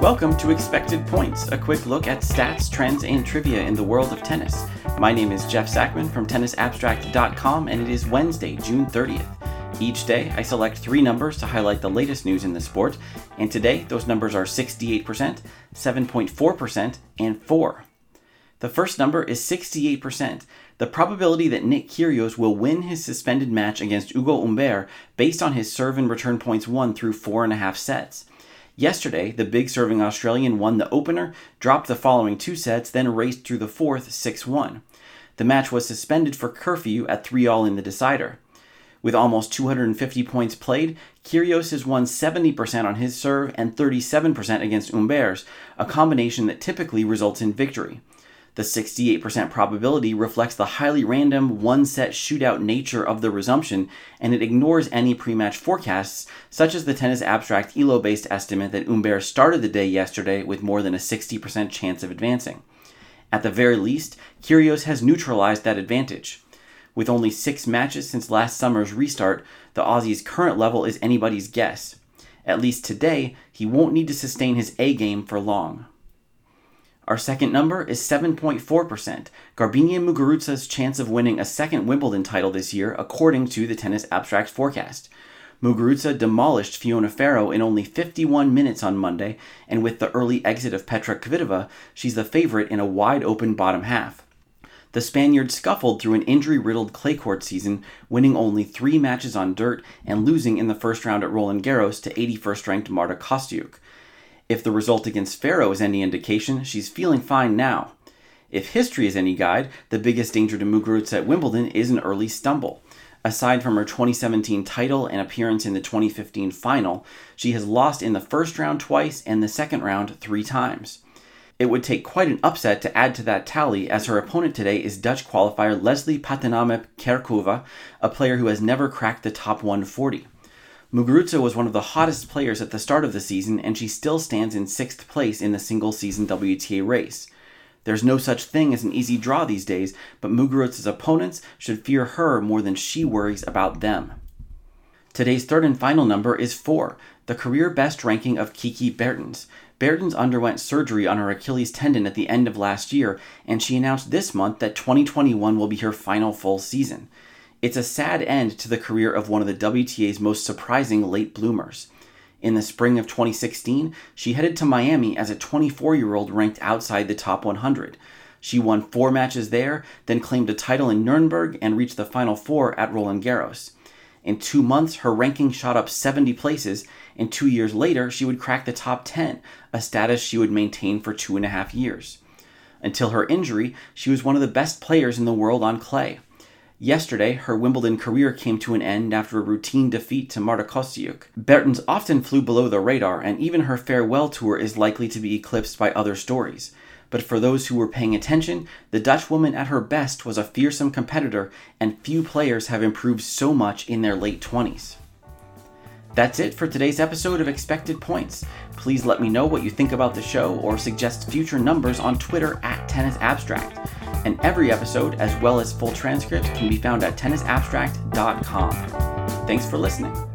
Welcome to Expected Points, a quick look at stats, trends, and trivia in the world of tennis. My name is Jeff Sackmann from TennisAbstract.com, and it is Wednesday, June 30th. Each day, I select three numbers to highlight the latest news in the sport, and today those numbers are 68%, 7.4%, and 4. The first number is 68%, the probability that Nick Kyrgios will win his suspended match against Ugo Humbert based on his serve and return points won through four and a half sets. Yesterday, the big serving Australian won the opener, dropped the following two sets, then raced through the fourth 6 1. The match was suspended for curfew at 3 all in the decider. With almost 250 points played, Kyrgios has won 70% on his serve and 37% against Humbert's, a combination that typically results in victory. The 68% probability reflects the highly random, one set shootout nature of the resumption, and it ignores any pre match forecasts, such as the Tennis Abstract ELO based estimate that Humbert started the day yesterday with more than a 60% chance of advancing. At the very least, Kyrgios has neutralized that advantage. With only six matches since last summer's restart, the Aussie's current level is anybody's guess. At least today, he won't need to sustain his A game for long. Our second number is 7.4%, Garbiñe Muguruza's chance of winning a second Wimbledon title this year, according to the Tennis Abstract forecast. Muguruza demolished Fiona Ferro in only 51 minutes on Monday, and with the early exit of Petra Kvitova, she's the favorite in a wide open bottom half. The Spaniard scuffled through an injury riddled clay court season, winning only three matches on dirt and losing in the first round at Roland Garros to 81st ranked Marta Kostyuk. If the result against Ferro is any indication, she's feeling fine now. If history is any guide, the biggest danger to Muguruza at Wimbledon is an early stumble. Aside from her 2017 title and appearance in the 2015 final, she has lost in the first round twice and the second round three times. It would take quite an upset to add to that tally, as her opponent today is Dutch qualifier Lesley Pattinama Kerkhove, a player who has never cracked the top 140. Muguruza was one of the hottest players at the start of the season, and she still stands in sixth place in the single season WTA race. There's no such thing as an easy draw these days, but Muguruza's opponents should fear her more than she worries about them. Today's third and final number is 4, the career best ranking of Kiki Bertens. Bertens underwent surgery on her Achilles tendon at the end of last year, and she announced this month that 2021 will be her final full season. It's a sad end to the career of one of the WTA's most surprising late bloomers. In the spring of 2016, she headed to Miami as a 24 year old ranked outside the top 100. She won four matches there, then claimed a title in Nuremberg and reached the final four at Roland Garros. In two months, her ranking shot up 70 places, and two years later, she would crack the top 10, a status she would maintain for two and a half years. Until her injury, she was one of the best players in the world on clay. Yesterday, her Wimbledon career came to an end after a routine defeat to Marta Kostyuk. Bertens often flew below the radar, and even her farewell tour is likely to be eclipsed by other stories. But for those who were paying attention, the Dutch woman at her best was a fearsome competitor, and few players have improved so much in their late 20s. That's it for today's episode of Expected Points. Please let me know what you think about the show or suggest future numbers on Twitter at Tennis Abstract and every episode, as well as full transcripts, can be found at tennisabstract.com. Thanks for listening.